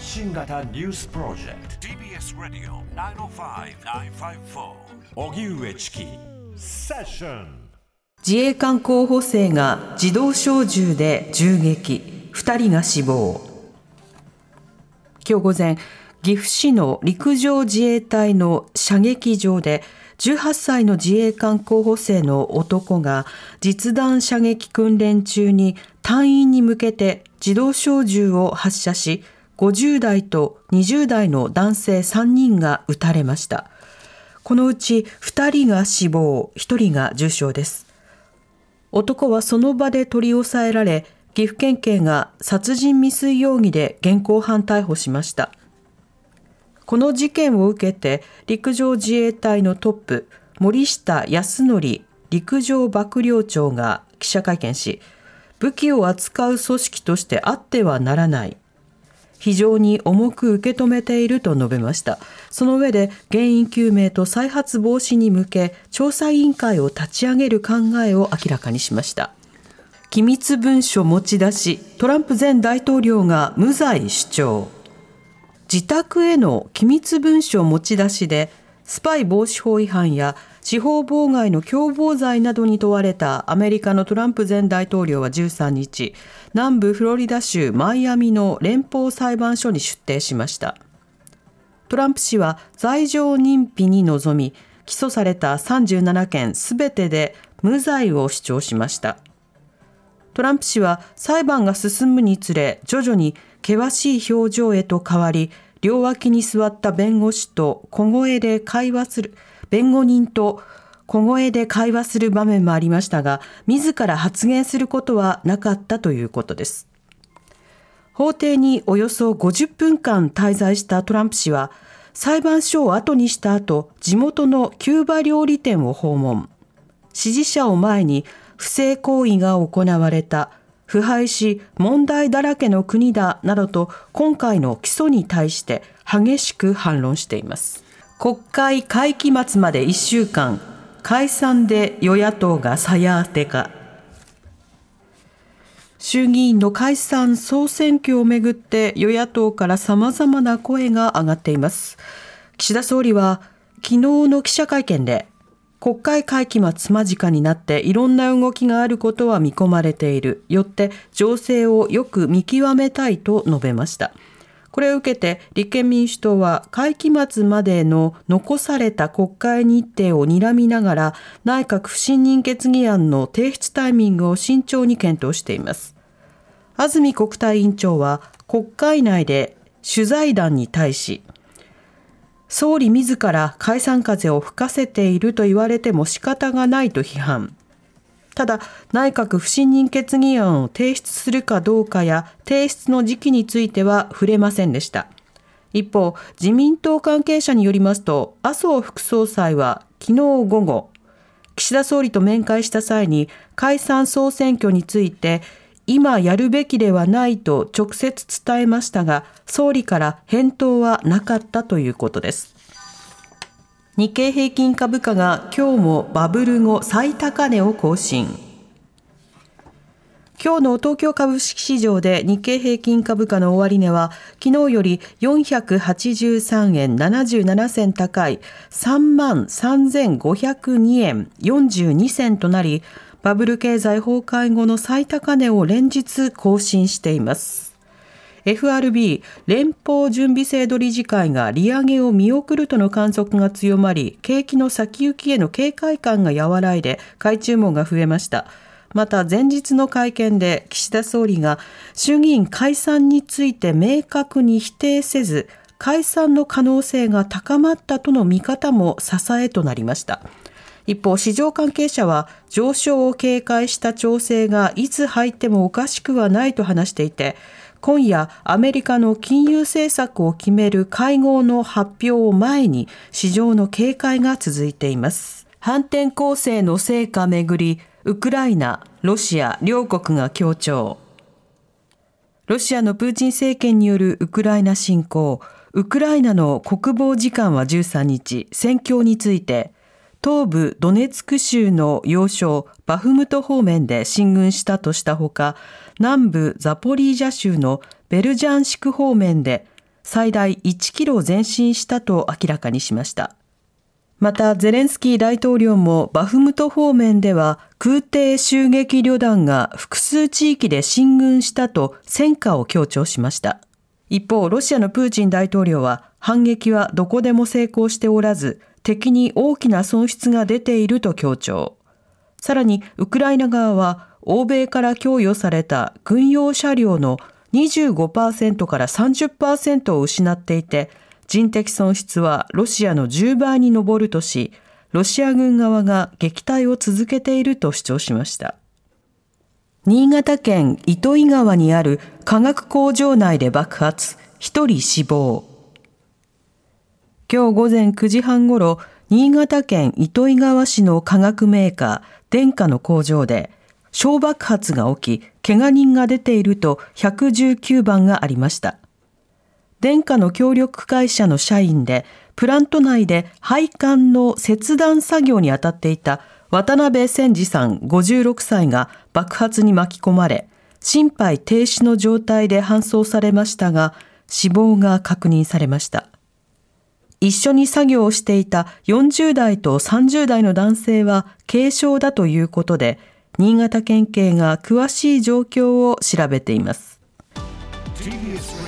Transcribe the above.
発信型ニュースプロジェクト。TBS ラディオ905-954おぎゅうえちきセッション自衛官候補生が自動小銃で銃撃。2人が死亡。今日午前岐阜市の陸上自衛隊の射撃場で18歳の自衛官候補生の男が実弾射撃訓練中に隊員に向けて自動小銃を発射し50代と20代の男性3人が撃たれました。このうち2人が死亡1人が重傷です。男はその場で取り押さえられ岐阜県警が殺人未遂容疑で現行犯逮捕しました。この事件を受けて陸上自衛隊のトップ森下康則陸上幕僚長が記者会見し武器を扱う組織としてあってはならない。非常に重く受け止めていると述べました。その上で原因究明と再発防止に向け調査委員会を立ち上げる考えを明らかにしました。機密文書持ち出しトランプ前大統領が無罪主張。自宅への機密文書持ち出しでスパイ防止法違反や司法妨害の共謀罪などに問われたアメリカのトランプ前大統領は13日南部フロリダ州マイアミの連邦裁判所に出廷しました。トランプ氏は罪状認否に臨み起訴された37件すべてで無罪を主張しました。トランプ氏は裁判が進むにつれ徐々に険しい表情へと変わり、両脇に座った弁護士と小声で会話する、弁護人と小声で会話する場面もありましたが、自ら発言することはなかったということです。法廷におよそ50分間滞在したトランプ氏は、裁判所を後にした後、地元のキューバ料理店を訪問。支持者を前に不正行為が行われた腐敗し問題だらけの国だなどと今回の起訴に対して激しく反論しています。国会会期末まで1週間解散で与野党がさや当てか。衆議院の解散総選挙をめぐって与野党から様々な声が上がっています。岸田総理は昨日の記者会見で国会会期末間近になっていろんな動きがあることは見込まれている。よって情勢をよく見極めたいと述べました。これを受けて立憲民主党は会期末までの残された国会日程を睨みながら内閣不信任決議案の提出タイミングを慎重に検討しています。安住国対委員長は国会内で取材団に対し総理自ら解散風を吹かせていると言われても仕方がないと批判。ただ、内閣不信任決議案を提出するかどうかや提出の時期については触れませんでした。一方、自民党関係者によりますと、麻生副総裁は昨日午後、岸田総理と面会した際に解散総選挙について今やるべきではないと直接伝えましたが、総理から返答はなかったということです。日経平均株価が今日もバブル後最高値を更新。今日の東京株式市場で日経平均株価の終値は昨日より483円77銭高い3万3502円42銭となりバブル経済崩壊後の最高値を連日更新しています。FRB 連邦準備制度理事会が利上げを見送るとの観測が強まり景気の先行きへの警戒感が和らいで買い注文が増えましたまた前日の会見で岸田総理が衆議院解散について明確に否定せず解散の可能性が高まったとの見方も支えとなりました一方、市場関係者は上昇を警戒した調整がいつ入ってもおかしくはないと話していて、今夜アメリカの金融政策を決める会合の発表を前に市場の警戒が続いています。反転攻勢の成果めぐり、ウクライナ、ロシア両国が協調。ロシアのプーチン政権によるウクライナ侵攻、ウクライナの国防次官は13日、戦況について、東部ドネツク州の要衝バフムト方面で進軍したとしたほか、南部ザポリージャ州のベルジャンシク方面で最大1キロ前進したと明らかにしました。また、ゼレンスキー大統領もバフムト方面では空挺襲撃旅団が複数地域で進軍したと戦果を強調しました。一方、ロシアのプーチン大統領は反撃はどこでも成功しておらず、敵に大きな損失が出ていると強調。さらに、ウクライナ側は欧米から供与された軍用車両の25%から30%を失っていて、人的損失はロシアの10倍に上るとし、ロシア軍側が撃退を続けていると主張しました。新潟県糸魚川にある化学工場内で爆発、1人死亡。今日午前9時半ごろ、新潟県糸魚川市の化学メーカー、電化の工場で、小爆発が起き、怪我人が出ていると119番がありました。電化の協力会社の社員で、プラント内で配管の切断作業に当たっていた渡辺千治さん56歳が爆発に巻き込まれ、心肺停止の状態で搬送されましたが、死亡が確認されました。一緒に作業をしていた40代と30代の男性は軽傷だということで、新潟県警が詳しい状況を調べています。TBS